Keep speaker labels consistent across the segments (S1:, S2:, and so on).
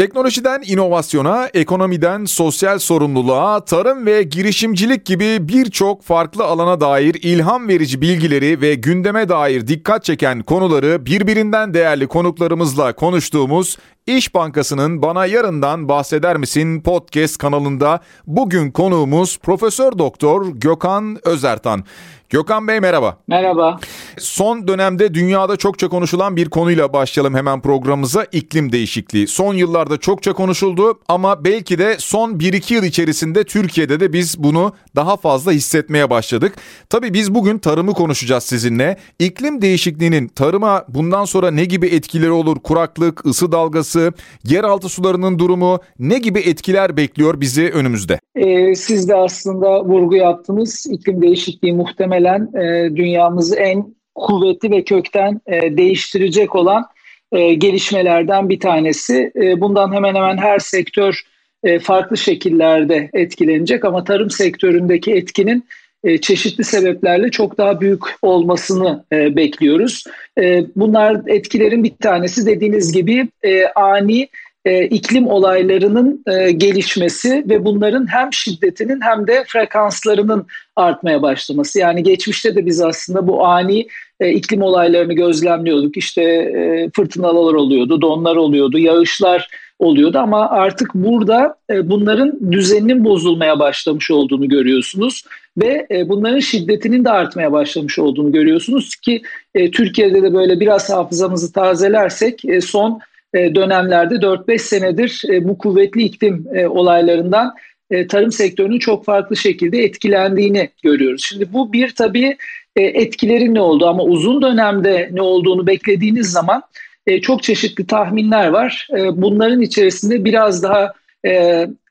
S1: Teknolojiden inovasyona, ekonomiden sosyal sorumluluğa, tarım ve girişimcilik gibi birçok farklı alana dair ilham verici bilgileri ve gündeme dair dikkat çeken konuları birbirinden değerli konuklarımızla konuştuğumuz İş Bankası'nın Bana Yarından Bahseder Misin podcast kanalında bugün konuğumuz Profesör Doktor Gökhan Özertan. Gökhan Bey merhaba.
S2: Merhaba.
S1: Son dönemde dünyada çokça konuşulan bir konuyla başlayalım hemen programımıza iklim değişikliği. Son yıllarda çokça konuşuldu ama belki de son 1-2 yıl içerisinde Türkiye'de de biz bunu daha fazla hissetmeye başladık. Tabii biz bugün tarımı konuşacağız sizinle. İklim değişikliğinin tarıma bundan sonra ne gibi etkileri olur? Kuraklık, ısı dalgası, yeraltı sularının durumu ne gibi etkiler bekliyor bizi önümüzde?
S2: Ee, siz de aslında vurgu yaptınız. İklim değişikliği muhtemelen e, dünyamızı en kuvvetli ve kökten e, değiştirecek olan e, gelişmelerden bir tanesi. E, bundan hemen hemen her sektör e, farklı şekillerde etkilenecek ama tarım sektöründeki etkinin e, çeşitli sebeplerle çok daha büyük olmasını e, bekliyoruz. E, bunlar etkilerin bir tanesi dediğiniz gibi e, ani e, iklim olaylarının e, gelişmesi ve bunların hem şiddetinin hem de frekanslarının artmaya başlaması. Yani geçmişte de biz aslında bu ani e, iklim olaylarını gözlemliyorduk. İşte e, fırtınalar oluyordu, donlar oluyordu, yağışlar oluyordu ama artık burada e, bunların düzeninin bozulmaya başlamış olduğunu görüyorsunuz ve e, bunların şiddetinin de artmaya başlamış olduğunu görüyorsunuz ki e, Türkiye'de de böyle biraz hafızamızı tazelersek e, son dönemlerde 4-5 senedir e, bu kuvvetli iklim e, olaylarından tarım sektörünün çok farklı şekilde etkilendiğini görüyoruz. Şimdi bu bir tabii etkilerin ne oldu ama uzun dönemde ne olduğunu beklediğiniz zaman çok çeşitli tahminler var. Bunların içerisinde biraz daha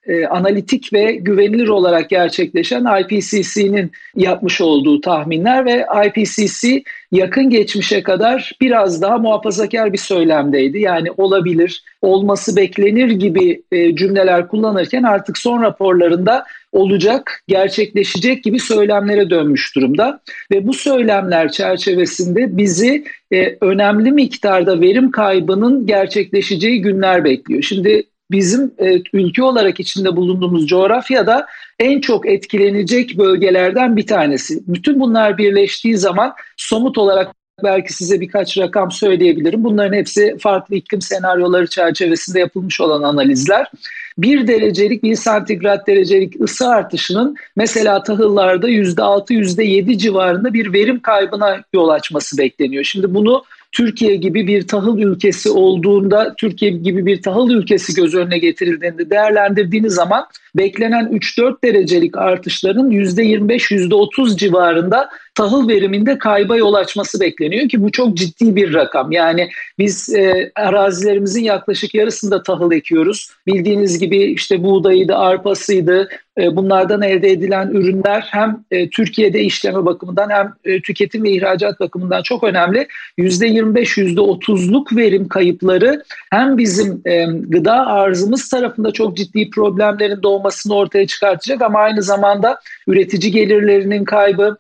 S2: e, analitik ve güvenilir olarak gerçekleşen IPCC'nin yapmış olduğu tahminler ve IPCC yakın geçmişe kadar biraz daha muhafazakar bir söylemdeydi. Yani olabilir, olması beklenir gibi e, cümleler kullanırken artık son raporlarında olacak, gerçekleşecek gibi söylemlere dönmüş durumda. Ve bu söylemler çerçevesinde bizi e, önemli miktarda verim kaybının gerçekleşeceği günler bekliyor. Şimdi bizim e, ülke olarak içinde bulunduğumuz coğrafyada en çok etkilenecek bölgelerden bir tanesi. Bütün bunlar birleştiği zaman somut olarak belki size birkaç rakam söyleyebilirim. Bunların hepsi farklı iklim senaryoları çerçevesinde yapılmış olan analizler. Bir derecelik, bir santigrat derecelik ısı artışının mesela tahıllarda %6, %7 civarında bir verim kaybına yol açması bekleniyor. Şimdi bunu Türkiye gibi bir tahıl ülkesi olduğunda, Türkiye gibi bir tahıl ülkesi göz önüne getirildiğinde değerlendirdiğiniz zaman beklenen 3-4 derecelik artışların %25-%30 civarında tahıl veriminde kayba yol açması bekleniyor ki bu çok ciddi bir rakam. Yani biz e, arazilerimizin yaklaşık yarısında tahıl ekiyoruz. Bildiğiniz gibi işte buğdayıydı, arpasıydı, e, bunlardan elde edilen ürünler hem e, Türkiye'de işleme bakımından hem e, tüketim ve ihracat bakımından çok önemli. %25-%30'luk verim kayıpları hem bizim gıda arzımız tarafında çok ciddi problemlerin doğmasını ortaya çıkartacak ama aynı zamanda üretici gelirlerinin kaybı,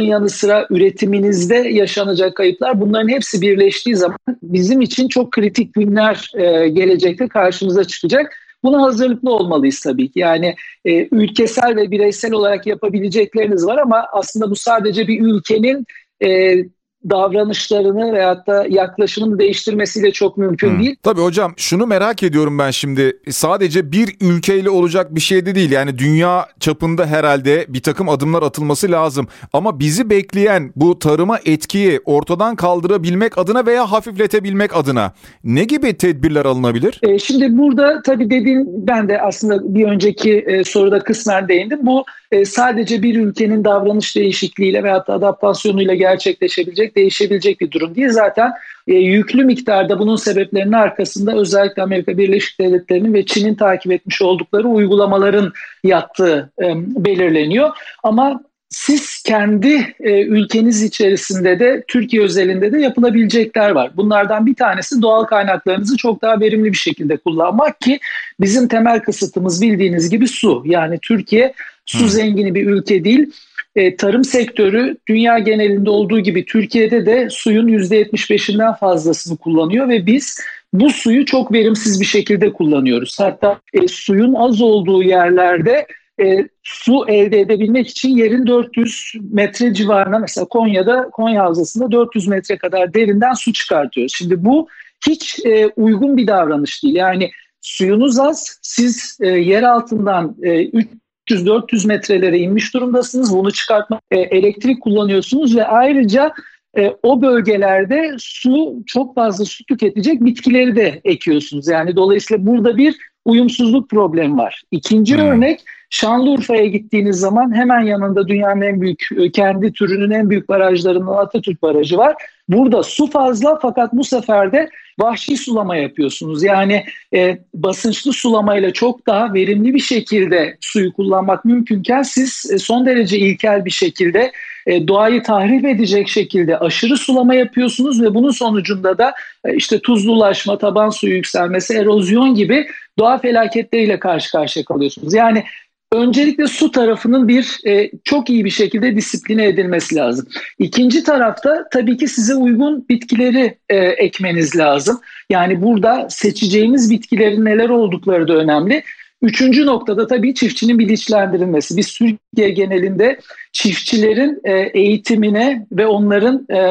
S2: bunun yanı sıra üretiminizde yaşanacak kayıplar bunların hepsi birleştiği zaman bizim için çok kritik günler gelecekte karşımıza çıkacak. Buna hazırlıklı olmalıyız tabii ki. Yani e, ülkesel ve bireysel olarak yapabilecekleriniz var ama aslında bu sadece bir ülkenin e, davranışlarını veyahut da yaklaşımını değiştirmesiyle çok mümkün hmm. değil.
S1: Tabii hocam şunu merak ediyorum ben şimdi sadece bir ülkeyle olacak bir şey de değil yani dünya çapında herhalde bir takım adımlar atılması lazım ama bizi bekleyen bu tarıma etkiyi ortadan kaldırabilmek adına veya hafifletebilmek adına ne gibi tedbirler alınabilir?
S2: E, şimdi burada tabii dediğim ben de aslında bir önceki e, soruda kısmen değindim. Bu e, sadece bir ülkenin davranış değişikliğiyle veyahut da adaptasyonuyla gerçekleşebilecek, değişebilecek bir durum değil. Zaten e, yüklü miktarda bunun sebeplerinin arkasında özellikle Amerika Birleşik Devletleri'nin ve Çin'in takip etmiş oldukları uygulamaların yattığı e, belirleniyor. Ama siz kendi e, ülkeniz içerisinde de Türkiye özelinde de yapılabilecekler var. Bunlardan bir tanesi doğal kaynaklarınızı çok daha verimli bir şekilde kullanmak ki bizim temel kısıtımız bildiğiniz gibi su. Yani Türkiye su zengini bir ülke değil. E, tarım sektörü dünya genelinde olduğu gibi Türkiye'de de suyun %75'inden fazlasını kullanıyor ve biz bu suyu çok verimsiz bir şekilde kullanıyoruz. Hatta e, suyun az olduğu yerlerde e, su elde edebilmek için yerin 400 metre civarına mesela Konya'da Konya Havzası'nda 400 metre kadar derinden su çıkartıyoruz. Şimdi bu hiç e, uygun bir davranış değil. Yani suyunuz az siz e, yer altından e, 300-400 metrelere inmiş durumdasınız. Bunu çıkartma e, elektrik kullanıyorsunuz ve ayrıca e, o bölgelerde su çok fazla su tüketecek bitkileri de ekiyorsunuz. Yani dolayısıyla burada bir uyumsuzluk problemi var. İkinci hmm. örnek Şanlıurfa'ya gittiğiniz zaman hemen yanında dünyanın en büyük e, kendi türünün en büyük barajlarından Atatürk Barajı var. Burada su fazla fakat bu sefer de vahşi sulama yapıyorsunuz. Yani e, basınçlı sulamayla çok daha verimli bir şekilde suyu kullanmak mümkünken siz e, son derece ilkel bir şekilde e, doğayı tahrip edecek şekilde aşırı sulama yapıyorsunuz ve bunun sonucunda da e, işte tuzlulaşma, taban suyu yükselmesi, erozyon gibi doğa felaketleriyle karşı karşıya kalıyorsunuz. Yani öncelikle su tarafının bir e, çok iyi bir şekilde disipline edilmesi lazım. İkinci tarafta tabii ki size uygun bitkileri e, ekmeniz lazım. Yani burada seçeceğimiz bitkilerin neler oldukları da önemli. Üçüncü noktada tabii çiftçinin bilinçlendirilmesi. Biz Türkiye genelinde çiftçilerin e, eğitimine ve onların e,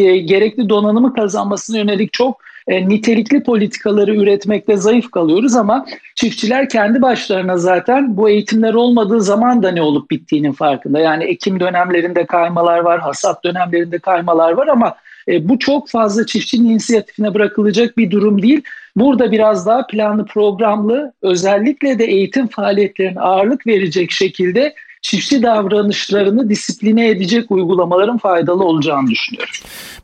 S2: e, gerekli donanımı kazanmasına yönelik çok e, nitelikli politikaları üretmekte zayıf kalıyoruz ama çiftçiler kendi başlarına zaten bu eğitimler olmadığı zaman da ne olup bittiğinin farkında. Yani ekim dönemlerinde kaymalar var, hasat dönemlerinde kaymalar var ama e, bu çok fazla çiftçinin inisiyatifine bırakılacak bir durum değil. Burada biraz daha planlı programlı özellikle de eğitim faaliyetlerine ağırlık verecek şekilde çiftçi davranışlarını disipline edecek uygulamaların faydalı olacağını düşünüyorum.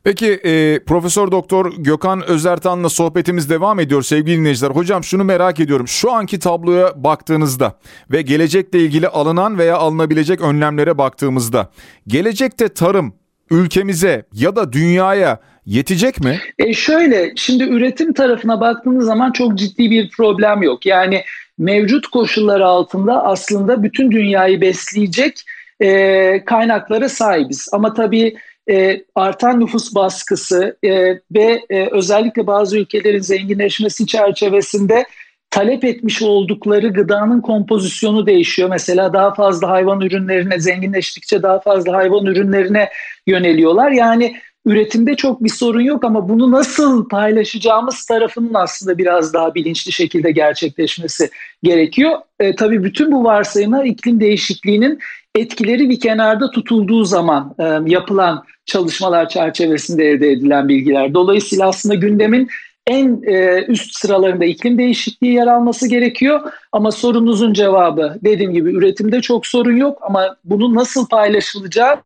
S1: Peki e, Profesör Doktor Gökhan Özertan'la sohbetimiz devam ediyor sevgili dinleyiciler. Hocam şunu merak ediyorum. Şu anki tabloya baktığınızda ve gelecekle ilgili alınan veya alınabilecek önlemlere baktığımızda gelecekte tarım ülkemize ya da dünyaya yetecek mi?
S2: E şöyle şimdi üretim tarafına baktığınız zaman çok ciddi bir problem yok. Yani mevcut koşullar altında aslında bütün dünyayı besleyecek e, kaynaklara sahibiz. Ama tabii e, artan nüfus baskısı e, ve e, özellikle bazı ülkelerin zenginleşmesi çerçevesinde talep etmiş oldukları gıdanın kompozisyonu değişiyor. Mesela daha fazla hayvan ürünlerine zenginleştikçe daha fazla hayvan ürünlerine yöneliyorlar. Yani üretimde çok bir sorun yok ama bunu nasıl paylaşacağımız tarafının aslında biraz daha bilinçli şekilde gerçekleşmesi gerekiyor. E, tabii bütün bu varsayımlar iklim değişikliğinin etkileri bir kenarda tutulduğu zaman e, yapılan çalışmalar çerçevesinde elde edilen bilgiler. Dolayısıyla aslında gündemin en e, üst sıralarında iklim değişikliği yer alması gerekiyor. Ama sorunuzun cevabı dediğim gibi üretimde çok sorun yok ama bunun nasıl paylaşılacağı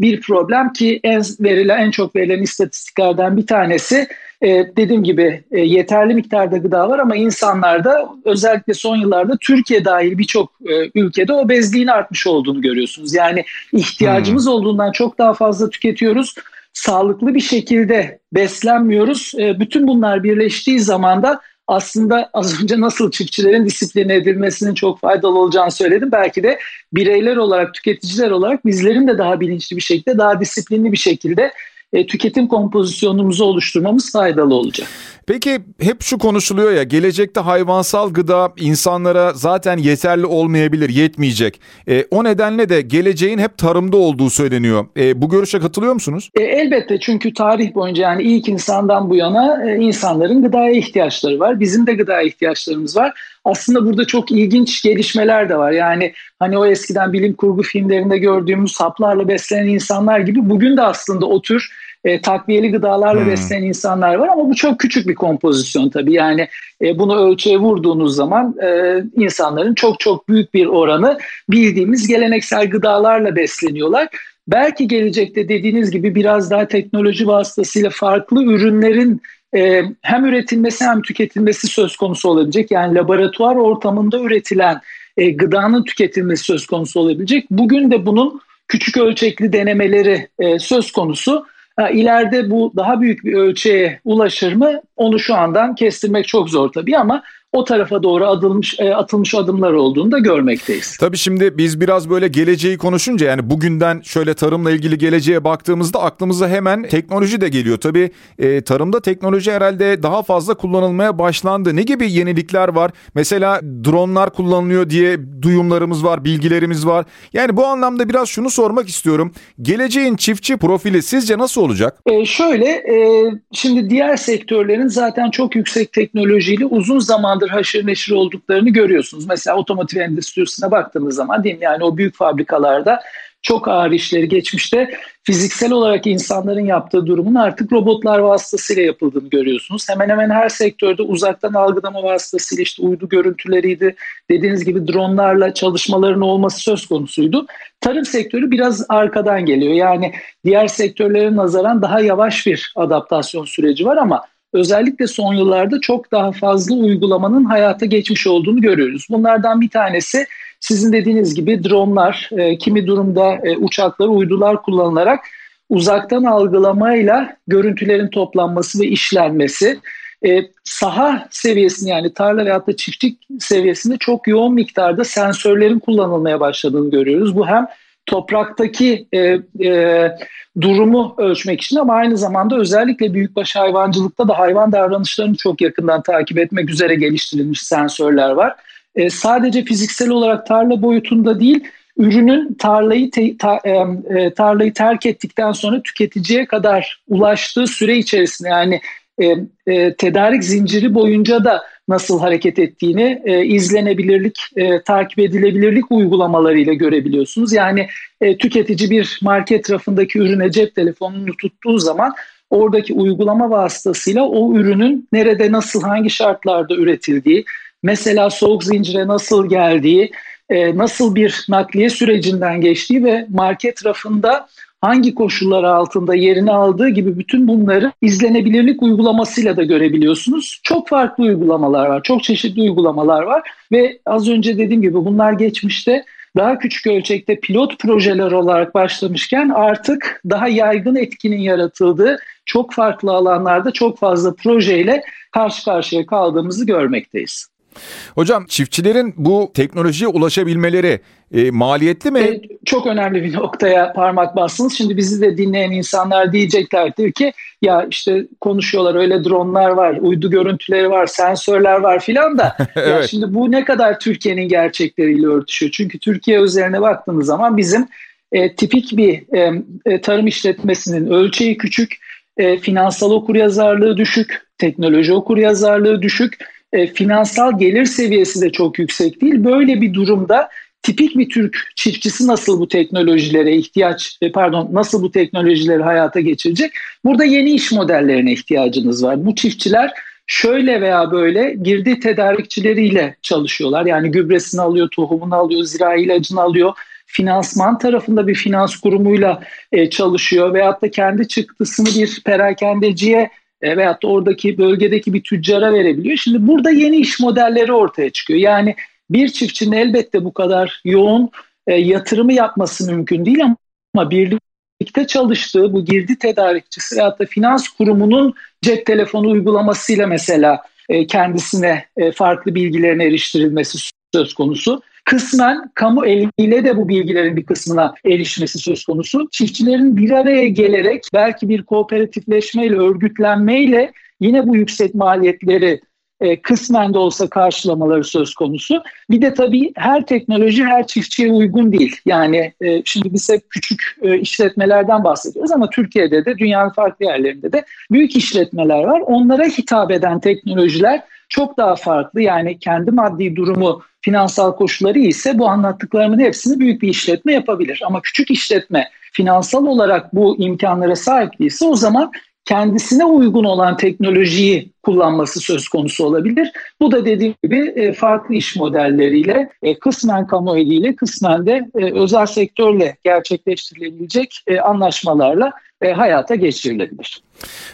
S2: bir problem ki en verilen en çok verilen istatistiklerden bir tanesi e, dediğim gibi e, yeterli miktarda gıda var ama insanlarda özellikle son yıllarda Türkiye dahil birçok e, ülkede obezliğin artmış olduğunu görüyorsunuz. Yani ihtiyacımız hmm. olduğundan çok daha fazla tüketiyoruz. Sağlıklı bir şekilde beslenmiyoruz. E, bütün bunlar birleştiği zaman da aslında az önce nasıl çiftçilerin disipline edilmesinin çok faydalı olacağını söyledim. Belki de bireyler olarak, tüketiciler olarak bizlerin de daha bilinçli bir şekilde, daha disiplinli bir şekilde e, tüketim kompozisyonumuzu oluşturmamız faydalı olacak.
S1: Peki hep şu konuşuluyor ya gelecekte hayvansal gıda insanlara zaten yeterli olmayabilir, yetmeyecek. E, o nedenle de geleceğin hep tarımda olduğu söyleniyor. E, bu görüşe katılıyor musunuz?
S2: E, elbette çünkü tarih boyunca yani ilk insandan bu yana e, insanların gıdaya ihtiyaçları var. Bizim de gıdaya ihtiyaçlarımız var. Aslında burada çok ilginç gelişmeler de var. Yani hani o eskiden bilim kurgu filmlerinde gördüğümüz haplarla beslenen insanlar gibi bugün de aslında o tür e, takviyeli gıdalarla hmm. beslenen insanlar var ama bu çok küçük bir kompozisyon tabii. Yani e, bunu ölçüye vurduğunuz zaman e, insanların çok çok büyük bir oranı bildiğimiz geleneksel gıdalarla besleniyorlar. Belki gelecekte dediğiniz gibi biraz daha teknoloji vasıtasıyla farklı ürünlerin e, hem üretilmesi hem tüketilmesi söz konusu olabilecek. Yani laboratuvar ortamında üretilen e, gıdanın tüketilmesi söz konusu olabilecek. Bugün de bunun küçük ölçekli denemeleri e, söz konusu. Ha, ileride bu daha büyük bir ölçeğe ulaşır mı? Onu şu andan kestirmek çok zor tabii ama o tarafa doğru adılmış, e, atılmış adımlar olduğunu da görmekteyiz.
S1: Tabii şimdi biz biraz böyle geleceği konuşunca yani bugünden şöyle tarımla ilgili geleceğe baktığımızda aklımıza hemen teknoloji de geliyor. Tabii e, tarımda teknoloji herhalde daha fazla kullanılmaya başlandı. Ne gibi yenilikler var? Mesela dronlar kullanılıyor diye duyumlarımız var, bilgilerimiz var. Yani bu anlamda biraz şunu sormak istiyorum. Geleceğin çiftçi profili sizce nasıl olacak?
S2: E, şöyle, e, şimdi diğer sektörlerin zaten çok yüksek teknolojiyle uzun zamandır haşır neşir olduklarını görüyorsunuz. Mesela otomotiv endüstrisine baktığınız zaman değil mi? Yani o büyük fabrikalarda çok ağır işleri geçmişte fiziksel olarak insanların yaptığı durumun artık robotlar vasıtasıyla yapıldığını görüyorsunuz. Hemen hemen her sektörde uzaktan algılama vasıtasıyla işte uydu görüntüleriydi. Dediğiniz gibi dronlarla çalışmaların olması söz konusuydu. Tarım sektörü biraz arkadan geliyor. Yani diğer sektörlere nazaran daha yavaş bir adaptasyon süreci var ama özellikle son yıllarda çok daha fazla uygulamanın hayata geçmiş olduğunu görüyoruz. Bunlardan bir tanesi sizin dediğiniz gibi dronlar, e, kimi durumda e, uçaklar, uydular kullanılarak uzaktan algılamayla görüntülerin toplanması ve işlenmesi. E, saha seviyesinde yani tarla veyahut da çiftlik seviyesinde çok yoğun miktarda sensörlerin kullanılmaya başladığını görüyoruz. Bu hem topraktaki e, e, durumu ölçmek için ama aynı zamanda özellikle büyükbaş hayvancılıkta da hayvan davranışlarını çok yakından takip etmek üzere geliştirilmiş sensörler var. E, sadece fiziksel olarak tarla boyutunda değil, ürünün tarlayı te, ta, e, e, tarlayı terk ettikten sonra tüketiciye kadar ulaştığı süre içerisinde yani e, e, tedarik zinciri boyunca da nasıl hareket ettiğini e, izlenebilirlik, e, takip edilebilirlik uygulamalarıyla görebiliyorsunuz. Yani e, tüketici bir market rafındaki ürüne cep telefonunu tuttuğu zaman oradaki uygulama vasıtasıyla o ürünün nerede, nasıl, hangi şartlarda üretildiği, mesela soğuk zincire nasıl geldiği, e, nasıl bir nakliye sürecinden geçtiği ve market rafında hangi koşullar altında yerini aldığı gibi bütün bunları izlenebilirlik uygulamasıyla da görebiliyorsunuz. Çok farklı uygulamalar var, çok çeşitli uygulamalar var ve az önce dediğim gibi bunlar geçmişte daha küçük ölçekte pilot projeler olarak başlamışken artık daha yaygın etkinin yaratıldığı çok farklı alanlarda çok fazla projeyle karşı karşıya kaldığımızı görmekteyiz.
S1: Hocam çiftçilerin bu teknolojiye ulaşabilmeleri e, maliyetli mi? E,
S2: çok önemli bir noktaya parmak bastınız. Şimdi bizi de dinleyen insanlar diyeceklerdir ki ya işte konuşuyorlar öyle dronlar var, uydu görüntüleri var, sensörler var filan da evet. ya şimdi bu ne kadar Türkiye'nin gerçekleriyle örtüşüyor? Çünkü Türkiye üzerine baktığınız zaman bizim e, tipik bir e, e tarım işletmesinin ölçeği küçük, e, finansal okuryazarlığı düşük, teknoloji okuryazarlığı düşük e, finansal gelir seviyesi de çok yüksek değil. Böyle bir durumda tipik bir Türk çiftçisi nasıl bu teknolojilere ihtiyaç e, pardon nasıl bu teknolojileri hayata geçirecek? Burada yeni iş modellerine ihtiyacınız var. Bu çiftçiler şöyle veya böyle girdi tedarikçileriyle çalışıyorlar. Yani gübresini alıyor, tohumunu alıyor, zirai ilacını alıyor. Finansman tarafında bir finans kurumuyla e, çalışıyor veyahut da kendi çıktısını bir perakendeciye e, veyahut da oradaki bölgedeki bir tüccara verebiliyor. Şimdi burada yeni iş modelleri ortaya çıkıyor. Yani bir çiftçinin elbette bu kadar yoğun e, yatırımı yapması mümkün değil ama birlikte çalıştığı bu girdi tedarikçisi veyahut da finans kurumunun cep telefonu uygulamasıyla mesela e, kendisine e, farklı bilgilerin eriştirilmesi söz konusu. Kısmen kamu eliyle de bu bilgilerin bir kısmına erişmesi söz konusu. Çiftçilerin bir araya gelerek belki bir kooperatifleşmeyle, örgütlenmeyle yine bu yüksek maliyetleri e, kısmen de olsa karşılamaları söz konusu. Bir de tabii her teknoloji her çiftçiye uygun değil. Yani e, şimdi biz hep küçük e, işletmelerden bahsediyoruz ama Türkiye'de de dünyanın farklı yerlerinde de büyük işletmeler var. Onlara hitap eden teknolojiler çok daha farklı. Yani kendi maddi durumu, finansal koşulları ise bu anlattıklarımın hepsini büyük bir işletme yapabilir. Ama küçük işletme finansal olarak bu imkanlara sahip değilse o zaman kendisine uygun olan teknolojiyi kullanması söz konusu olabilir. Bu da dediğim gibi e, farklı iş modelleriyle e, kısmen kamu eliyle kısmen de e, özel sektörle gerçekleştirilebilecek anlaşmalarla hayata geçirilebilir.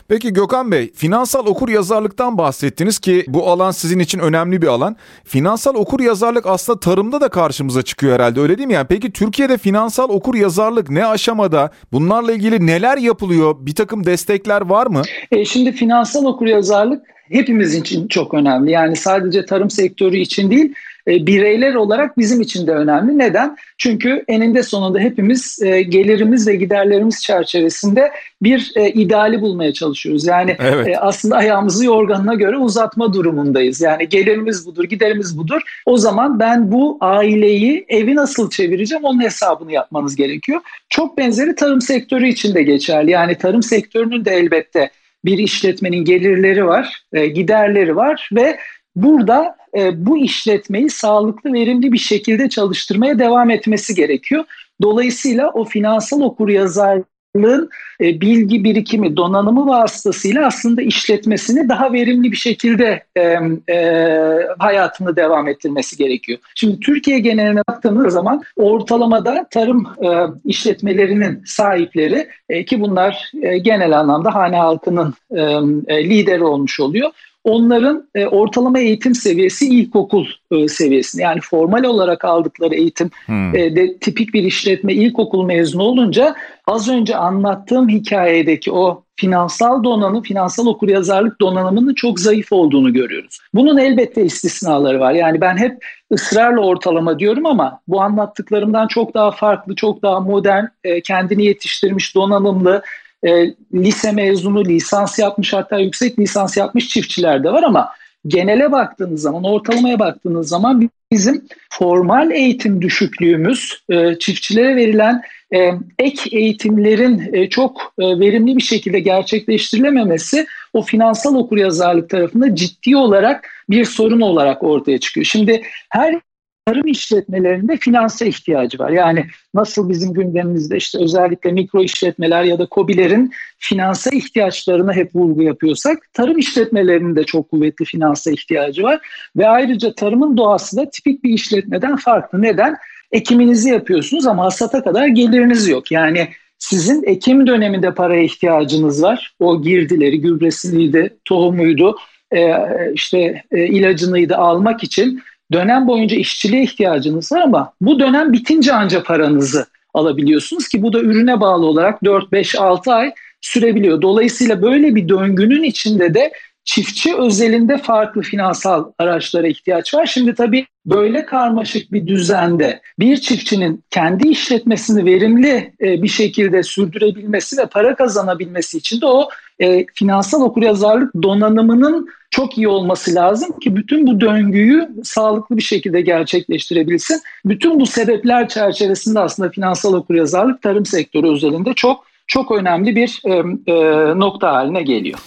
S1: Peki Gökhan Bey, finansal okur yazarlıktan bahsettiniz ki bu alan sizin için önemli bir alan. Finansal okur yazarlık aslında tarımda da karşımıza çıkıyor herhalde öyle değil mi? Yani peki Türkiye'de finansal okur yazarlık ne aşamada? Bunlarla ilgili neler yapılıyor? Bir takım destekler var mı?
S2: E, şimdi finansal okur yazarlık hepimiz için çok önemli. Yani sadece tarım sektörü için değil, e, bireyler olarak bizim için de önemli. Neden? Çünkü eninde sonunda hepimiz e, gelirimiz ve giderlerimiz çerçevesinde bir e, ideali bulmaya çalışıyoruz. Yani evet. e, aslında ayağımızı yorganına göre uzatma durumundayız. Yani gelirimiz budur, giderimiz budur. O zaman ben bu aileyi evi nasıl çevireceğim onun hesabını yapmanız gerekiyor. Çok benzeri tarım sektörü için de geçerli. Yani tarım sektörünün de elbette bir işletmenin gelirleri var, e, giderleri var ve burada e, bu işletmeyi sağlıklı, verimli bir şekilde çalıştırmaya devam etmesi gerekiyor. Dolayısıyla o finansal okuryazarlığın e, bilgi birikimi, donanımı vasıtasıyla aslında işletmesini daha verimli bir şekilde e, e, hayatını devam ettirmesi gerekiyor. Şimdi Türkiye geneline baktığımız zaman ortalamada tarım e, işletmelerinin sahipleri e, ki bunlar e, genel anlamda hane halkının e, e, lideri olmuş oluyor onların e, ortalama eğitim seviyesi ilkokul e, seviyesinde. Yani formal olarak aldıkları eğitim hmm. e, de tipik bir işletme ilkokul mezunu olunca az önce anlattığım hikayedeki o finansal donanım, finansal okuryazarlık donanımının çok zayıf olduğunu görüyoruz. Bunun elbette istisnaları var. Yani ben hep ısrarla ortalama diyorum ama bu anlattıklarımdan çok daha farklı, çok daha modern, e, kendini yetiştirmiş, donanımlı, e, lise mezunu, lisans yapmış hatta yüksek lisans yapmış çiftçiler de var ama genele baktığınız zaman, ortalamaya baktığınız zaman bizim formal eğitim düşüklüğümüz, e, çiftçilere verilen e, ek eğitimlerin e, çok e, verimli bir şekilde gerçekleştirilememesi o finansal okuryazarlık tarafında ciddi olarak bir sorun olarak ortaya çıkıyor. Şimdi her tarım işletmelerinde finanse ihtiyacı var. Yani nasıl bizim gündemimizde işte özellikle mikro işletmeler ya da kobilerin finanse ihtiyaçlarına hep vurgu yapıyorsak tarım işletmelerinin de çok kuvvetli finanse ihtiyacı var. Ve ayrıca tarımın doğası da tipik bir işletmeden farklı. Neden? Ekiminizi yapıyorsunuz ama hasata kadar geliriniz yok. Yani sizin ekim döneminde paraya ihtiyacınız var. O girdileri, gübresiniydi, tohumuydu, işte ilacınıydı almak için dönem boyunca işçiliğe ihtiyacınız var ama bu dönem bitince anca paranızı alabiliyorsunuz ki bu da ürüne bağlı olarak 4, 5, 6 ay sürebiliyor. Dolayısıyla böyle bir döngünün içinde de çiftçi özelinde farklı finansal araçlara ihtiyaç var. Şimdi tabii böyle karmaşık bir düzende bir çiftçinin kendi işletmesini verimli e, bir şekilde sürdürebilmesi ve para kazanabilmesi için de o e, finansal okuryazarlık donanımının çok iyi olması lazım ki bütün bu döngüyü sağlıklı bir şekilde gerçekleştirebilsin. Bütün bu sebepler çerçevesinde aslında finansal okuryazarlık tarım sektörü özelinde çok çok önemli bir e, e, nokta haline geliyor.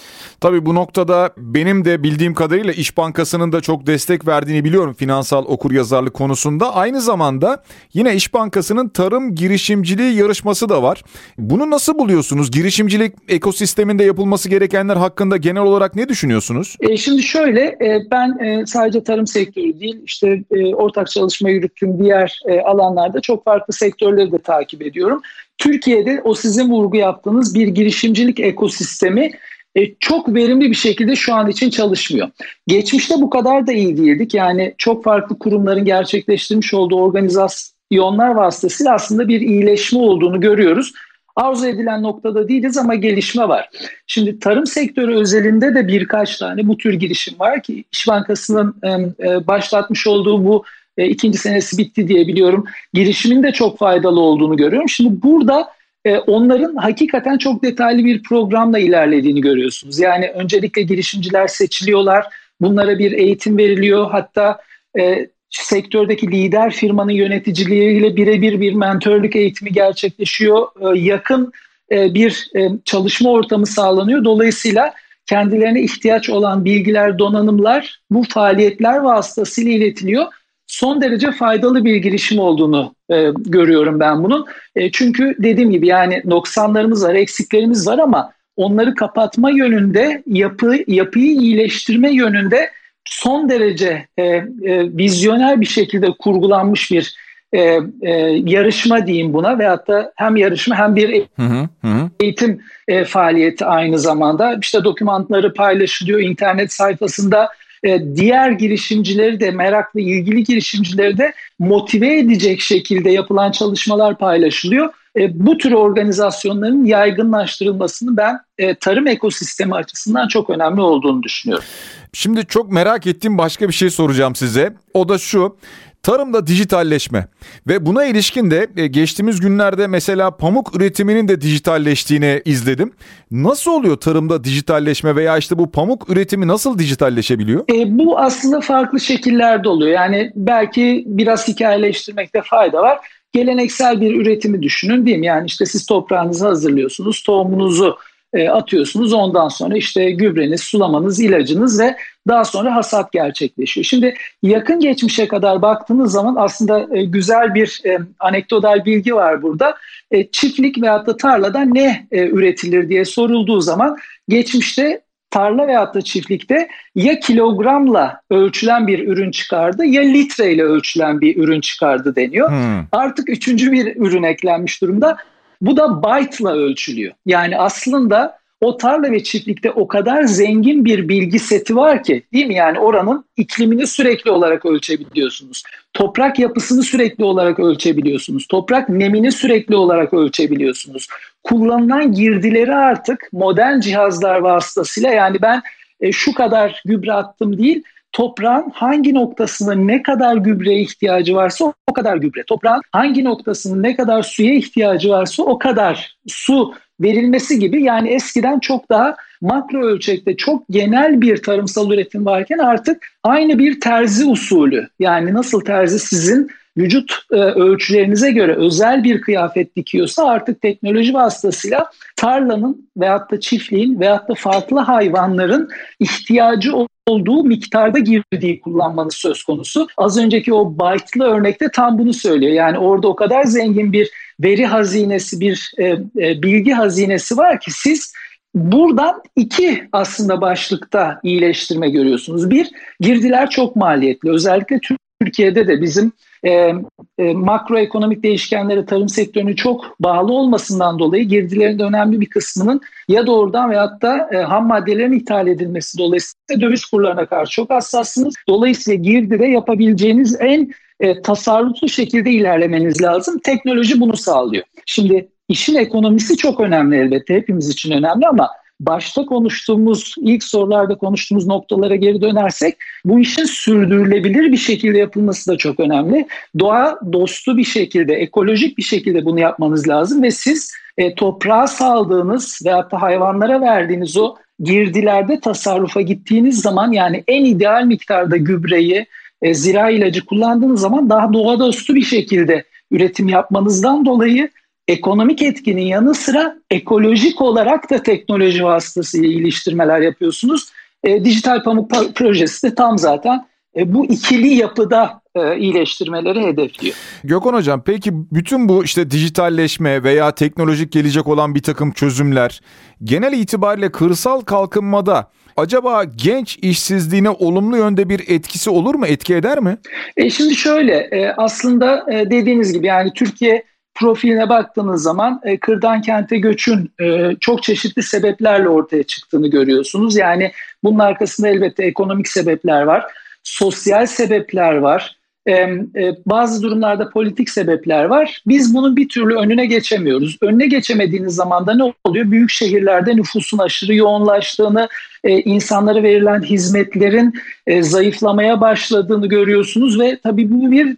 S1: Tabii bu noktada benim de bildiğim kadarıyla İş Bankası'nın da çok destek verdiğini biliyorum finansal okuryazarlık konusunda. Aynı zamanda yine İş Bankası'nın tarım girişimciliği yarışması da var. Bunu nasıl buluyorsunuz? Girişimcilik ekosisteminde yapılması gerekenler hakkında genel olarak ne düşünüyorsunuz?
S2: E şimdi şöyle e, ben e, sadece tarım sektörü değil işte e, ortak çalışma yürüttüğüm diğer alanlarda çok farklı sektörleri de takip ediyorum. Türkiye'de o sizin vurgu yaptığınız bir girişimcilik ekosistemi e, çok verimli bir şekilde şu an için çalışmıyor. Geçmişte bu kadar da iyi değildik. Yani çok farklı kurumların gerçekleştirmiş olduğu organizasyonlar vasıtasıyla aslında bir iyileşme olduğunu görüyoruz. Arzu edilen noktada değiliz ama gelişme var. Şimdi tarım sektörü özelinde de birkaç tane bu tür girişim var ki İş Bankası'nın e, başlatmış olduğu bu e, ikinci senesi bitti diye biliyorum. Girişimin de çok faydalı olduğunu görüyorum. Şimdi burada e, onların hakikaten çok detaylı bir programla ilerlediğini görüyorsunuz. Yani öncelikle girişimciler seçiliyorlar, bunlara bir eğitim veriliyor. Hatta e, sektördeki lider firmanın yöneticiliğiyle birebir bir mentörlük eğitimi gerçekleşiyor. E, yakın e, bir e, çalışma ortamı sağlanıyor. Dolayısıyla kendilerine ihtiyaç olan bilgiler, donanımlar bu faaliyetler vasıtasıyla iletiliyor son derece faydalı bir girişim olduğunu e, görüyorum ben bunun. E, çünkü dediğim gibi yani noksanlarımız var, eksiklerimiz var ama onları kapatma yönünde, yapı yapıyı iyileştirme yönünde son derece e, e, vizyoner bir şekilde kurgulanmış bir e, e, yarışma diyeyim buna veyahut da hem yarışma hem bir hı hı, eğitim e, faaliyeti aynı zamanda. İşte dokümanları paylaşılıyor internet sayfasında e, diğer girişimcileri de meraklı ilgili girişimcileri de motive edecek şekilde yapılan çalışmalar paylaşılıyor. E, bu tür organizasyonların yaygınlaştırılmasını ben e, tarım ekosistemi açısından çok önemli olduğunu düşünüyorum.
S1: Şimdi çok merak ettiğim başka bir şey soracağım size. O da şu. Tarımda dijitalleşme ve buna ilişkin de e, geçtiğimiz günlerde mesela pamuk üretiminin de dijitalleştiğini izledim. Nasıl oluyor tarımda dijitalleşme veya işte bu pamuk üretimi nasıl dijitalleşebiliyor?
S2: E, bu aslında farklı şekillerde oluyor. Yani belki biraz hikayeleştirmekte fayda var. Geleneksel bir üretimi düşünün değil mi? Yani işte siz toprağınızı hazırlıyorsunuz, tohumunuzu e, atıyorsunuz. Ondan sonra işte gübreniz, sulamanız, ilacınız ve daha sonra hasat gerçekleşiyor. Şimdi yakın geçmişe kadar baktığınız zaman aslında e, güzel bir e, anekdotal bilgi var burada. E, çiftlik veyahut da tarlada ne e, üretilir diye sorulduğu zaman geçmişte tarla veyahut da çiftlikte ya kilogramla ölçülen bir ürün çıkardı ya litreyle ölçülen bir ürün çıkardı deniyor. Hmm. Artık üçüncü bir ürün eklenmiş durumda. Bu da byte'la ölçülüyor. Yani aslında o tarla ve çiftlikte o kadar zengin bir bilgi seti var ki değil mi? Yani oranın iklimini sürekli olarak ölçebiliyorsunuz. Toprak yapısını sürekli olarak ölçebiliyorsunuz. Toprak nemini sürekli olarak ölçebiliyorsunuz. Kullanılan girdileri artık modern cihazlar vasıtasıyla yani ben e, şu kadar gübre attım değil toprağın hangi noktasında ne kadar gübreye ihtiyacı varsa o kadar gübre. Toprağın hangi noktasında ne kadar suya ihtiyacı varsa o kadar su verilmesi gibi yani eskiden çok daha makro ölçekte çok genel bir tarımsal üretim varken artık aynı bir terzi usulü yani nasıl terzi sizin vücut e, ölçülerinize göre özel bir kıyafet dikiyorsa artık teknoloji vasıtasıyla tarlanın veyahut da çiftliğin veyahut da farklı hayvanların ihtiyacı olduğu miktarda girdiği kullanmanız söz konusu. Az önceki o byte'lı örnekte tam bunu söylüyor. Yani orada o kadar zengin bir veri hazinesi, bir e, e, bilgi hazinesi var ki siz buradan iki aslında başlıkta iyileştirme görüyorsunuz. Bir, girdiler çok maliyetli. Özellikle Türkiye'de de bizim e, e, makroekonomik değişkenlere tarım sektörünün çok bağlı olmasından dolayı girdilerin de önemli bir kısmının ya doğrudan veyahut da e, ham maddelerin ithal edilmesi dolayısıyla döviz kurlarına karşı çok hassassınız. Dolayısıyla girdide yapabileceğiniz en e, tasarruflu şekilde ilerlemeniz lazım. Teknoloji bunu sağlıyor. Şimdi işin ekonomisi çok önemli elbette hepimiz için önemli ama başta konuştuğumuz, ilk sorularda konuştuğumuz noktalara geri dönersek bu işin sürdürülebilir bir şekilde yapılması da çok önemli. Doğa dostu bir şekilde, ekolojik bir şekilde bunu yapmanız lazım ve siz e, toprağa saldığınız veyahut da hayvanlara verdiğiniz o girdilerde tasarrufa gittiğiniz zaman yani en ideal miktarda gübreyi, e, zira ilacı kullandığınız zaman daha doğa dostu bir şekilde üretim yapmanızdan dolayı ekonomik etkinin yanı sıra ekolojik olarak da teknoloji vasıtasıyla iliştirmeler yapıyorsunuz. E, Dijital Pamuk projesi de tam zaten e, bu ikili yapıda e, iyileştirmeleri hedefliyor.
S1: Gökhan Hocam peki bütün bu işte dijitalleşme veya teknolojik gelecek olan bir takım çözümler genel itibariyle kırsal kalkınmada acaba genç işsizliğine olumlu yönde bir etkisi olur mu? Etki eder mi?
S2: E şimdi şöyle e, aslında e, dediğiniz gibi yani Türkiye profiline baktığınız zaman e, kırdan kente göçün çok çeşitli sebeplerle ortaya çıktığını görüyorsunuz. Yani bunun arkasında elbette ekonomik sebepler var, sosyal sebepler var, bazı durumlarda politik sebepler var. Biz bunun bir türlü önüne geçemiyoruz. Önüne geçemediğiniz zaman da ne oluyor? Büyük şehirlerde nüfusun aşırı yoğunlaştığını, e, insanlara verilen hizmetlerin e, zayıflamaya başladığını görüyorsunuz ve tabii bu bir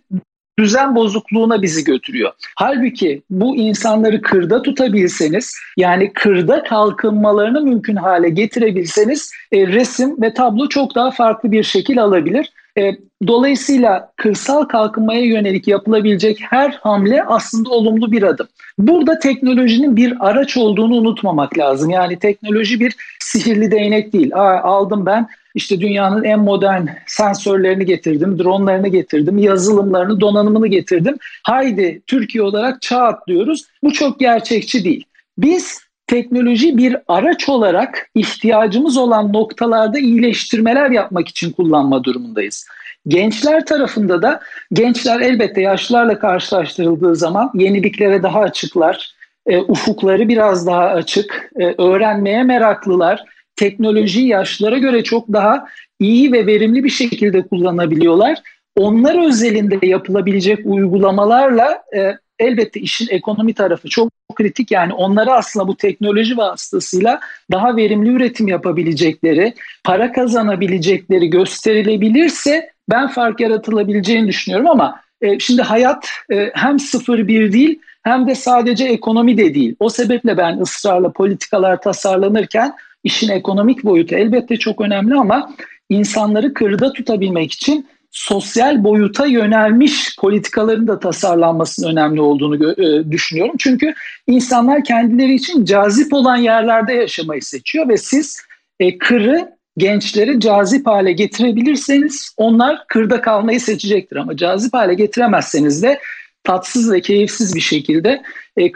S2: düzen bozukluğuna bizi götürüyor. Halbuki bu insanları kırda tutabilseniz yani kırda kalkınmalarını mümkün hale getirebilseniz e, resim ve tablo çok daha farklı bir şekil alabilir. E, dolayısıyla kırsal kalkınmaya yönelik yapılabilecek her hamle aslında olumlu bir adım. Burada teknolojinin bir araç olduğunu unutmamak lazım. Yani teknoloji bir sihirli değnek değil. Aa, aldım ben işte dünyanın en modern sensörlerini getirdim, dronlarını getirdim, yazılımlarını, donanımını getirdim. Haydi Türkiye olarak çağ atlıyoruz. Bu çok gerçekçi değil. Biz teknoloji bir araç olarak ihtiyacımız olan noktalarda iyileştirmeler yapmak için kullanma durumundayız. Gençler tarafında da gençler elbette yaşlılarla karşılaştırıldığı zaman yeniliklere daha açıklar, e, ufukları biraz daha açık, e, öğrenmeye meraklılar, teknolojiyi yaşlara göre çok daha iyi ve verimli bir şekilde kullanabiliyorlar. Onlar özelinde yapılabilecek uygulamalarla e, elbette işin ekonomi tarafı çok kritik. Yani onları aslında bu teknoloji vasıtasıyla daha verimli üretim yapabilecekleri, para kazanabilecekleri gösterilebilirse ben fark yaratılabileceğini düşünüyorum ama e, şimdi hayat e, hem sıfır bir değil hem de sadece ekonomi de değil. O sebeple ben ısrarla politikalar tasarlanırken işin ekonomik boyutu elbette çok önemli ama insanları kırda tutabilmek için sosyal boyuta yönelmiş politikaların da tasarlanmasının önemli olduğunu e, düşünüyorum. Çünkü insanlar kendileri için cazip olan yerlerde yaşamayı seçiyor ve siz e, kırı gençleri cazip hale getirebilirseniz onlar kırda kalmayı seçecektir ama cazip hale getiremezseniz de tatsız ve keyifsiz bir şekilde e,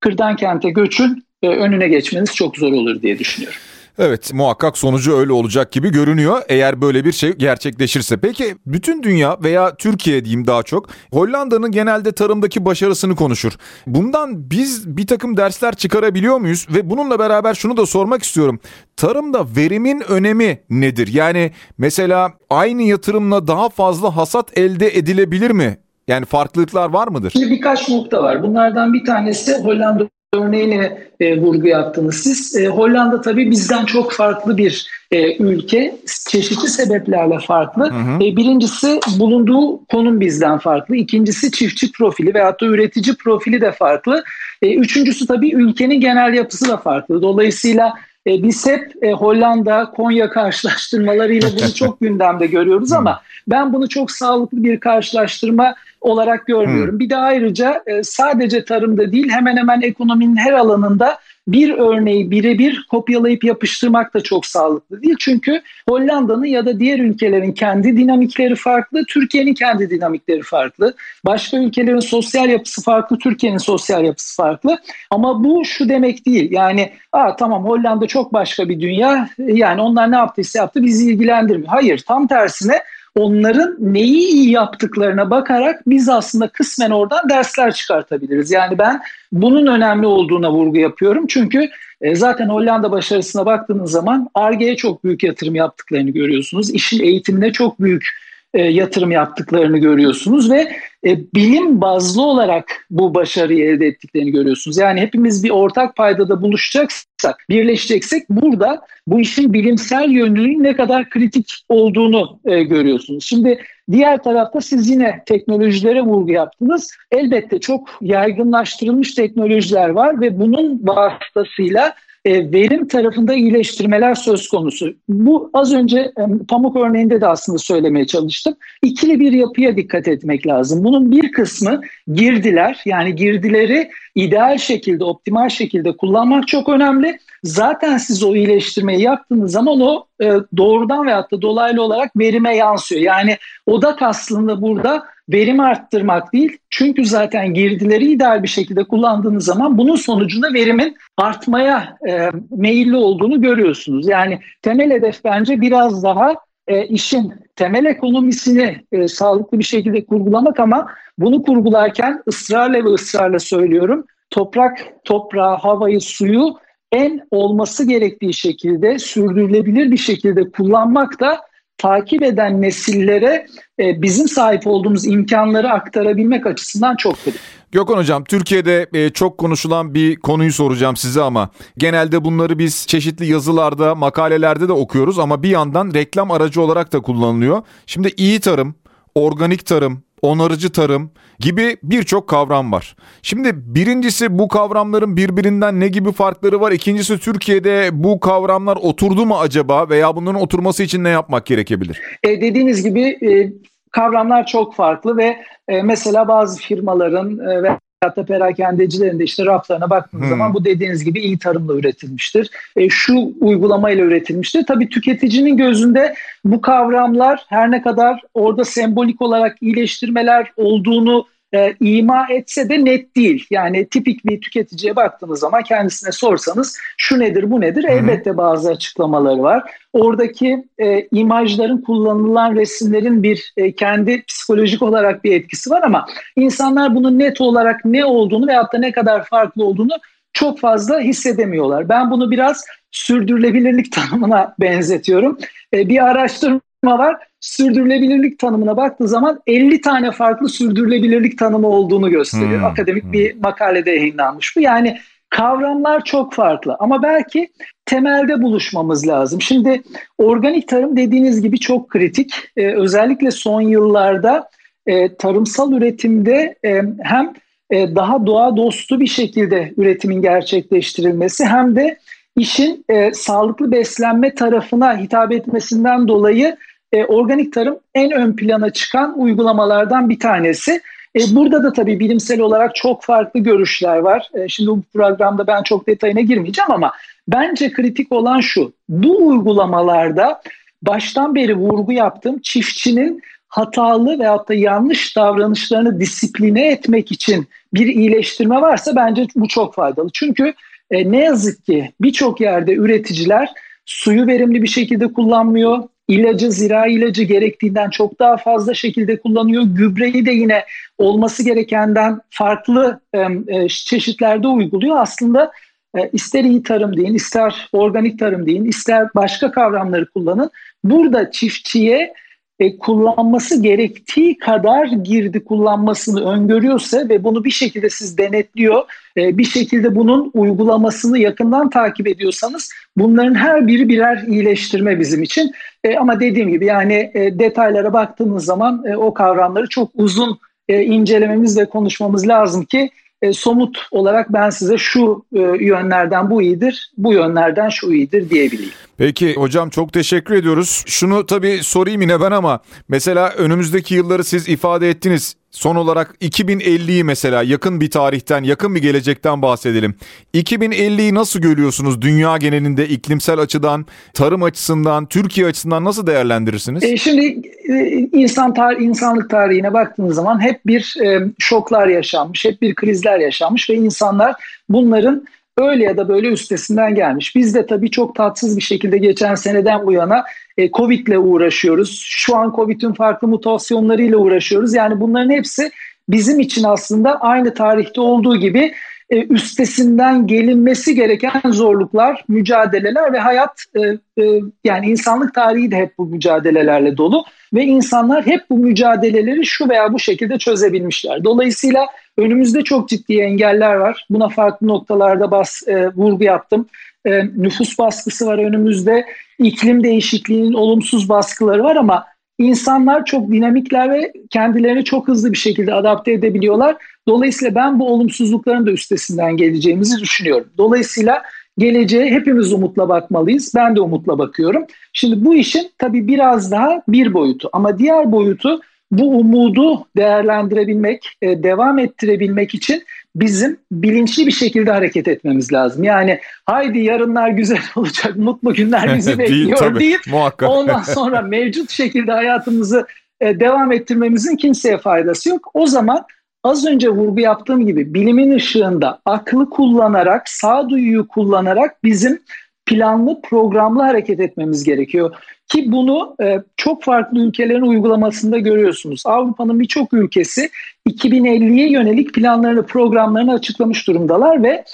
S2: kırdan kente göçün e, önüne geçmeniz çok zor olur diye düşünüyorum.
S1: Evet muhakkak sonucu öyle olacak gibi görünüyor eğer böyle bir şey gerçekleşirse. Peki bütün dünya veya Türkiye diyeyim daha çok Hollanda'nın genelde tarımdaki başarısını konuşur. Bundan biz bir takım dersler çıkarabiliyor muyuz? Ve bununla beraber şunu da sormak istiyorum. Tarımda verimin önemi nedir? Yani mesela aynı yatırımla daha fazla hasat elde edilebilir mi? Yani farklılıklar var mıdır?
S2: Birkaç nokta var. Bunlardan bir tanesi Hollanda örneğine e, vurgu yaptınız siz. E, Hollanda tabii bizden çok farklı bir e, ülke. Çeşitli sebeplerle farklı. Hı hı. E, birincisi bulunduğu konum bizden farklı. İkincisi çiftçi profili veyahut da üretici profili de farklı. E, üçüncüsü tabii ülkenin genel yapısı da farklı. Dolayısıyla e, biz hep e, Hollanda, Konya karşılaştırmalarıyla bunu çok gündemde görüyoruz ama ben bunu çok sağlıklı bir karşılaştırma olarak görmüyorum. Hmm. Bir de ayrıca e, sadece tarımda değil hemen hemen ekonominin her alanında bir örneği birebir kopyalayıp yapıştırmak da çok sağlıklı değil. Çünkü Hollanda'nın ya da diğer ülkelerin kendi dinamikleri farklı, Türkiye'nin kendi dinamikleri farklı. Başka ülkelerin sosyal yapısı farklı, Türkiye'nin sosyal yapısı farklı. Ama bu şu demek değil. Yani Aa, tamam Hollanda çok başka bir dünya. Yani onlar ne yaptıysa yaptı bizi ilgilendirmiyor. Hayır tam tersine onların neyi iyi yaptıklarına bakarak biz aslında kısmen oradan dersler çıkartabiliriz. Yani ben bunun önemli olduğuna vurgu yapıyorum. Çünkü e, zaten Hollanda başarısına baktığınız zaman ARGE'ye çok büyük yatırım yaptıklarını görüyorsunuz. İşin eğitimine çok büyük e, yatırım yaptıklarını görüyorsunuz ve e, bilim bazlı olarak bu başarıyı elde ettiklerini görüyorsunuz. Yani hepimiz bir ortak paydada buluşacaksak, birleşeceksek burada bu işin bilimsel yönünün ne kadar kritik olduğunu e, görüyorsunuz. Şimdi diğer tarafta siz yine teknolojilere vurgu yaptınız. Elbette çok yaygınlaştırılmış teknolojiler var ve bunun vasıtasıyla e, verim tarafında iyileştirmeler söz konusu. Bu az önce e, pamuk örneğinde de aslında söylemeye çalıştım. İkili bir yapıya dikkat etmek lazım. Bunun bir kısmı girdiler yani girdileri ideal şekilde, optimal şekilde kullanmak çok önemli. Zaten siz o iyileştirmeyi yaptığınız zaman o e, doğrudan veyahut da dolaylı olarak verime yansıyor. Yani odak aslında burada verim arttırmak değil. Çünkü zaten girdileri ideal bir şekilde kullandığınız zaman bunun sonucunda verimin artmaya e, meyilli olduğunu görüyorsunuz. Yani temel hedef bence biraz daha e, işin temel ekonomisini e, sağlıklı bir şekilde kurgulamak ama bunu kurgularken ısrarla ve ısrarla söylüyorum toprak, toprağı, havayı, suyu en olması gerektiği şekilde sürdürülebilir bir şekilde kullanmak da takip eden nesillere e, bizim sahip olduğumuz imkanları aktarabilmek açısından çok kritik.
S1: Gökhan Hocam Türkiye'de e, çok konuşulan bir konuyu soracağım size ama genelde bunları biz çeşitli yazılarda, makalelerde de okuyoruz ama bir yandan reklam aracı olarak da kullanılıyor. Şimdi iyi tarım, organik tarım, onarıcı tarım gibi birçok kavram var. Şimdi birincisi bu kavramların birbirinden ne gibi farkları var? İkincisi Türkiye'de bu kavramlar oturdu mu acaba veya bunların oturması için ne yapmak gerekebilir?
S2: E, dediğiniz gibi e, kavramlar çok farklı ve e, mesela bazı firmaların e, ve hatta perakendecilerin de işte raflarına baktığınız hmm. zaman bu dediğiniz gibi iyi tarımla üretilmiştir. E, şu uygulamayla üretilmiştir. Tabii tüketicinin gözünde bu kavramlar her ne kadar orada sembolik olarak iyileştirmeler olduğunu e, ima etse de net değil. Yani tipik bir tüketiciye baktığınız zaman kendisine sorsanız şu nedir bu nedir elbette bazı açıklamaları var. Oradaki e, imajların kullanılan resimlerin bir e, kendi psikolojik olarak bir etkisi var ama insanlar bunun net olarak ne olduğunu veyahut da ne kadar farklı olduğunu çok fazla hissedemiyorlar. Ben bunu biraz sürdürülebilirlik tanımına benzetiyorum. E, bir araştırma var. Sürdürülebilirlik tanımına baktığı zaman 50 tane farklı sürdürülebilirlik tanımı olduğunu gösteriyor. Hmm. Akademik hmm. bir makalede yayınlanmış bu. Yani kavramlar çok farklı ama belki temelde buluşmamız lazım. Şimdi organik tarım dediğiniz gibi çok kritik. Ee, özellikle son yıllarda e, tarımsal üretimde e, hem e, daha doğa dostu bir şekilde üretimin gerçekleştirilmesi hem de işin e, sağlıklı beslenme tarafına hitap etmesinden dolayı e, organik tarım en ön plana çıkan uygulamalardan bir tanesi. E, burada da tabii bilimsel olarak çok farklı görüşler var. E, şimdi bu programda ben çok detayına girmeyeceğim ama bence kritik olan şu. Bu uygulamalarda baştan beri vurgu yaptığım çiftçinin hatalı veyahut da yanlış davranışlarını disipline etmek için bir iyileştirme varsa bence bu çok faydalı. Çünkü e, ne yazık ki birçok yerde üreticiler suyu verimli bir şekilde kullanmıyor. İlacı, zira ilacı gerektiğinden çok daha fazla şekilde kullanıyor. Gübreyi de yine olması gerekenden farklı e, çeşitlerde uyguluyor. Aslında e, ister iyi tarım deyin, ister organik tarım deyin, ister başka kavramları kullanın. Burada çiftçiye e, kullanması gerektiği kadar girdi kullanmasını öngörüyorsa ve bunu bir şekilde siz denetliyor, e, bir şekilde bunun uygulamasını yakından takip ediyorsanız bunların her biri birer iyileştirme bizim için. E, ama dediğim gibi yani e, detaylara baktığımız zaman e, o kavramları çok uzun e, incelememiz ve konuşmamız lazım ki e, somut olarak ben size şu e, yönlerden bu iyidir, bu yönlerden şu iyidir diyebileyim.
S1: Peki hocam çok teşekkür ediyoruz. Şunu tabii sorayım yine ben ama mesela önümüzdeki yılları siz ifade ettiniz. Son olarak 2050'yi mesela yakın bir tarihten, yakın bir gelecekten bahsedelim. 2050'yi nasıl görüyorsunuz dünya genelinde iklimsel açıdan, tarım açısından, Türkiye açısından nasıl değerlendirirsiniz?
S2: E şimdi e, insan tar insanlık tarihine baktığınız zaman hep bir e, şoklar yaşanmış, hep bir krizler yaşanmış ve insanlar bunların öyle ya da böyle üstesinden gelmiş. Biz de tabii çok tatsız bir şekilde geçen seneden bu yana e, Covid ile uğraşıyoruz. Şu an Covid'in farklı mutasyonlarıyla uğraşıyoruz. Yani bunların hepsi bizim için aslında aynı tarihte olduğu gibi e, üstesinden gelinmesi gereken zorluklar, mücadeleler ve hayat e, e, yani insanlık tarihi de hep bu mücadelelerle dolu ve insanlar hep bu mücadeleleri şu veya bu şekilde çözebilmişler. Dolayısıyla önümüzde çok ciddi engeller var. Buna farklı noktalarda bas e, vurgu yaptım. E, nüfus baskısı var önümüzde. iklim değişikliğinin olumsuz baskıları var ama insanlar çok dinamikler ve kendilerini çok hızlı bir şekilde adapte edebiliyorlar. Dolayısıyla ben bu olumsuzlukların da üstesinden geleceğimizi düşünüyorum. Dolayısıyla geleceğe hepimiz umutla bakmalıyız. Ben de umutla bakıyorum. Şimdi bu işin tabii biraz daha bir boyutu ama diğer boyutu bu umudu değerlendirebilmek, e, devam ettirebilmek için bizim bilinçli bir şekilde hareket etmemiz lazım. Yani haydi yarınlar güzel olacak, mutlu günler bizi bekliyor Değil, deyip muhakkak. ondan sonra mevcut şekilde hayatımızı e, devam ettirmemizin kimseye faydası yok. O zaman az önce vurgu yaptığım gibi bilimin ışığında aklı kullanarak, sağduyuyu kullanarak bizim planlı, programlı hareket etmemiz gerekiyor. Ki bunu e, çok farklı ülkelerin uygulamasında görüyorsunuz. Avrupa'nın birçok ülkesi 2050'ye yönelik planlarını, programlarını açıklamış durumdalar ve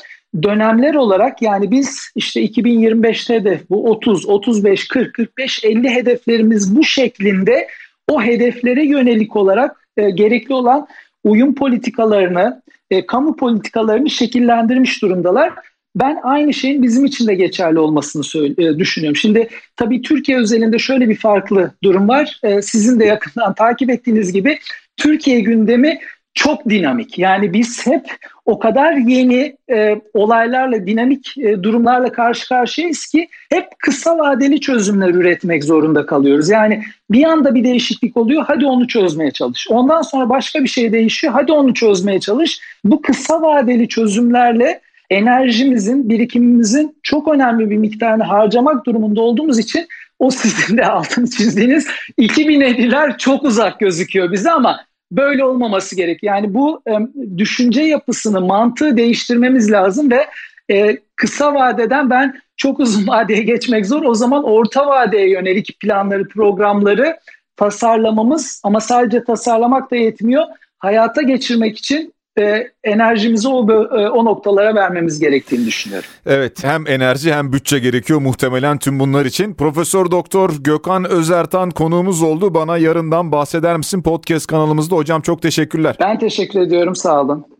S2: dönemler olarak yani biz işte 2025'te de bu 30, 35, 40, 45, 50 hedeflerimiz bu şeklinde o hedeflere yönelik olarak e, gerekli olan uyum politikalarını, e, kamu politikalarını şekillendirmiş durumdalar. Ben aynı şeyin bizim için de geçerli olmasını e, düşünüyorum. Şimdi tabii Türkiye özelinde şöyle bir farklı durum var. E, sizin de yakından takip ettiğiniz gibi Türkiye gündemi çok dinamik. Yani biz hep o kadar yeni e, olaylarla, dinamik e, durumlarla karşı karşıyayız ki hep kısa vadeli çözümler üretmek zorunda kalıyoruz. Yani bir anda bir değişiklik oluyor, hadi onu çözmeye çalış. Ondan sonra başka bir şey değişiyor, hadi onu çözmeye çalış. Bu kısa vadeli çözümlerle enerjimizin, birikimimizin çok önemli bir miktarını harcamak durumunda olduğumuz için o sizin de altını çizdiğiniz 2050'ler çok uzak gözüküyor bize ama böyle olmaması gerek. Yani bu e, düşünce yapısını, mantığı değiştirmemiz lazım ve e, kısa vadeden ben çok uzun vadeye geçmek zor. O zaman orta vadeye yönelik planları, programları tasarlamamız ama sadece tasarlamak da yetmiyor. Hayata geçirmek için e, enerjimizi o, e, o noktalara vermemiz gerektiğini düşünüyorum.
S1: Evet hem enerji hem bütçe gerekiyor muhtemelen tüm bunlar için. Profesör Doktor Gökhan Özertan konuğumuz oldu. Bana yarından bahseder misin podcast kanalımızda? Hocam çok teşekkürler.
S2: Ben teşekkür ediyorum sağ olun.